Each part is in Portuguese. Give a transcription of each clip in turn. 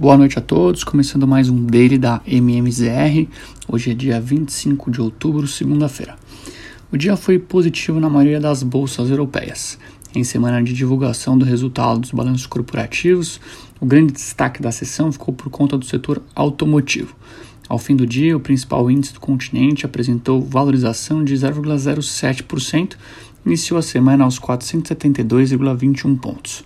Boa noite a todos, começando mais um Daily da MMZR. Hoje é dia 25 de outubro, segunda-feira. O dia foi positivo na maioria das bolsas europeias. Em semana de divulgação do resultado dos balanços corporativos, o grande destaque da sessão ficou por conta do setor automotivo. Ao fim do dia, o principal índice do continente apresentou valorização de 0,07%, iniciou a semana aos 472,21 pontos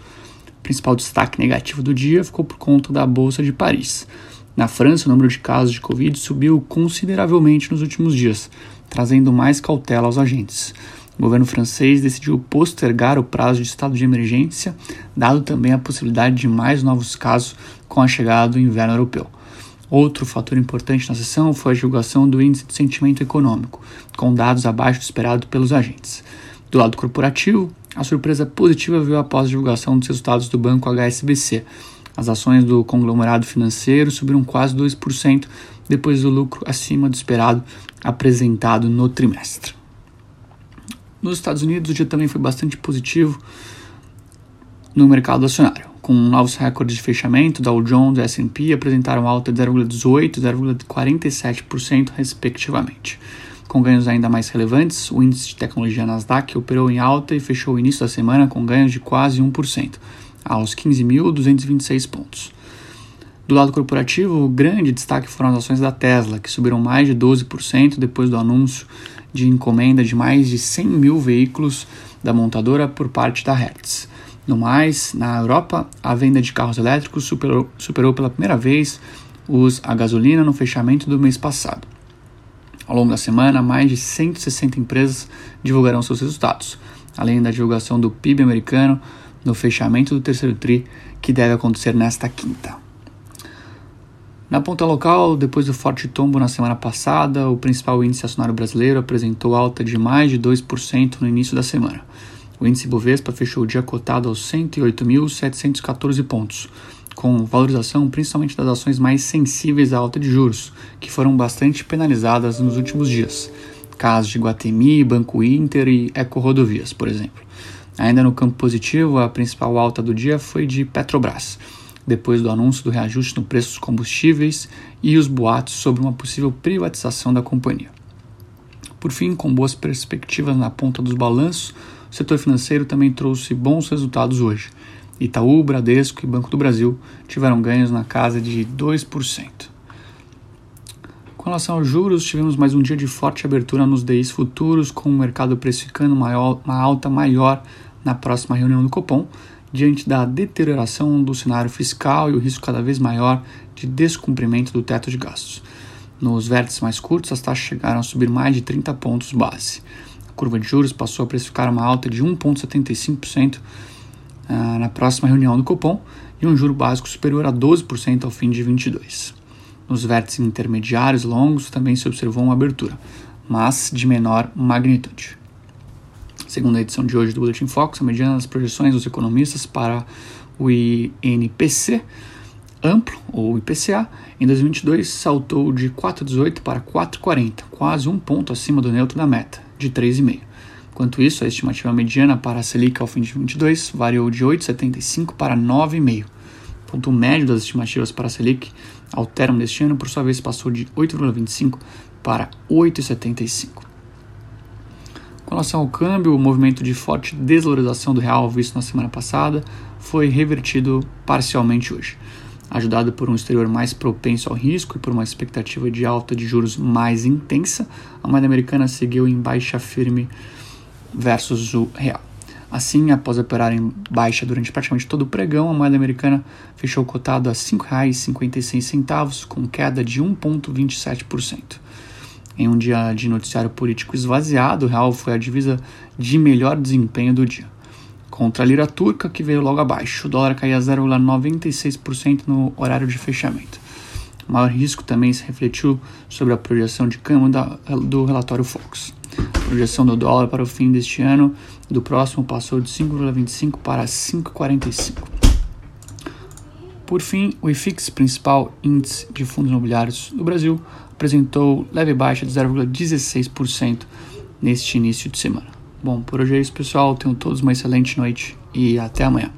principal destaque negativo do dia ficou por conta da Bolsa de Paris. Na França, o número de casos de Covid subiu consideravelmente nos últimos dias, trazendo mais cautela aos agentes. O governo francês decidiu postergar o prazo de estado de emergência, dado também a possibilidade de mais novos casos com a chegada do inverno europeu. Outro fator importante na sessão foi a divulgação do índice de sentimento econômico, com dados abaixo do esperado pelos agentes. Do lado corporativo, a surpresa positiva veio após a divulgação dos resultados do banco HSBC. As ações do conglomerado financeiro subiram quase 2% depois do lucro acima do esperado apresentado no trimestre. Nos Estados Unidos, o dia também foi bastante positivo no mercado acionário, com novos recordes de fechamento. Dow Jones e S&P apresentaram alta de 0,18 e 0,47% respectivamente. Com ganhos ainda mais relevantes, o índice de tecnologia Nasdaq operou em alta e fechou o início da semana com ganhos de quase 1%, aos 15.226 pontos. Do lado corporativo, o grande destaque foram as ações da Tesla, que subiram mais de 12% depois do anúncio de encomenda de mais de 100 mil veículos da montadora por parte da Hertz. No mais, na Europa, a venda de carros elétricos superou, superou pela primeira vez os a gasolina no fechamento do mês passado. Ao longo da semana, mais de 160 empresas divulgarão seus resultados, além da divulgação do PIB americano no fechamento do terceiro TRI, que deve acontecer nesta quinta. Na ponta local, depois do forte tombo na semana passada, o principal índice acionário brasileiro apresentou alta de mais de 2% no início da semana. O índice Bovespa fechou o dia cotado aos 108.714 pontos, com valorização principalmente das ações mais sensíveis à alta de juros, que foram bastante penalizadas nos últimos dias. Casos de Guatemi, Banco Inter e Eco Rodovias, por exemplo. Ainda no campo positivo, a principal alta do dia foi de Petrobras, depois do anúncio do reajuste no preço dos combustíveis e os boatos sobre uma possível privatização da companhia. Por fim, com boas perspectivas na ponta dos balanços, o setor financeiro também trouxe bons resultados hoje. Itaú, Bradesco e Banco do Brasil tiveram ganhos na casa de 2%. Com relação aos juros, tivemos mais um dia de forte abertura nos DIs futuros, com o mercado precificando maior, uma alta maior na próxima reunião do Copom, diante da deterioração do cenário fiscal e o risco cada vez maior de descumprimento do teto de gastos. Nos vértices mais curtos, as taxas chegaram a subir mais de 30 pontos base. A curva de juros passou a precificar uma alta de 1,75% ah, na próxima reunião do Copom e um juro básico superior a 12% ao fim de 22. Nos vértices intermediários longos também se observou uma abertura, mas de menor magnitude. Segundo a edição de hoje do Boletim Focus, a mediana das projeções dos economistas para o INPC amplo, ou IPCA, em 2022 saltou de 4,18 para 4,40, quase um ponto acima do neutro da meta, de 3,5. Enquanto isso, a estimativa mediana para a Selic ao fim de 2022 variou de 8,75 para 9,5. O ponto médio das estimativas para a Selic ao término deste ano, por sua vez, passou de 8,25 para 8,75. Com relação ao câmbio, o movimento de forte desvalorização do real visto na semana passada foi revertido parcialmente hoje. Ajudado por um exterior mais propenso ao risco e por uma expectativa de alta de juros mais intensa, a moeda americana seguiu em baixa firme versus o real. Assim, após operar em baixa durante praticamente todo o pregão, a moeda americana fechou cotado a R$ 5,56, com queda de 1,27%. Em um dia de noticiário político esvaziado, o real foi a divisa de melhor desempenho do dia. Contra a lira turca, que veio logo abaixo, o dólar caía 0,96% no horário de fechamento. O maior risco também se refletiu sobre a projeção de câmbio do relatório Fox. A projeção do dólar para o fim deste ano do próximo passou de 5,25 para 5,45. Por fim, o IFIX, principal índice de fundos imobiliários do Brasil, apresentou leve baixa de 0,16% neste início de semana. Bom, por hoje é isso, pessoal. Tenham todos uma excelente noite e até amanhã.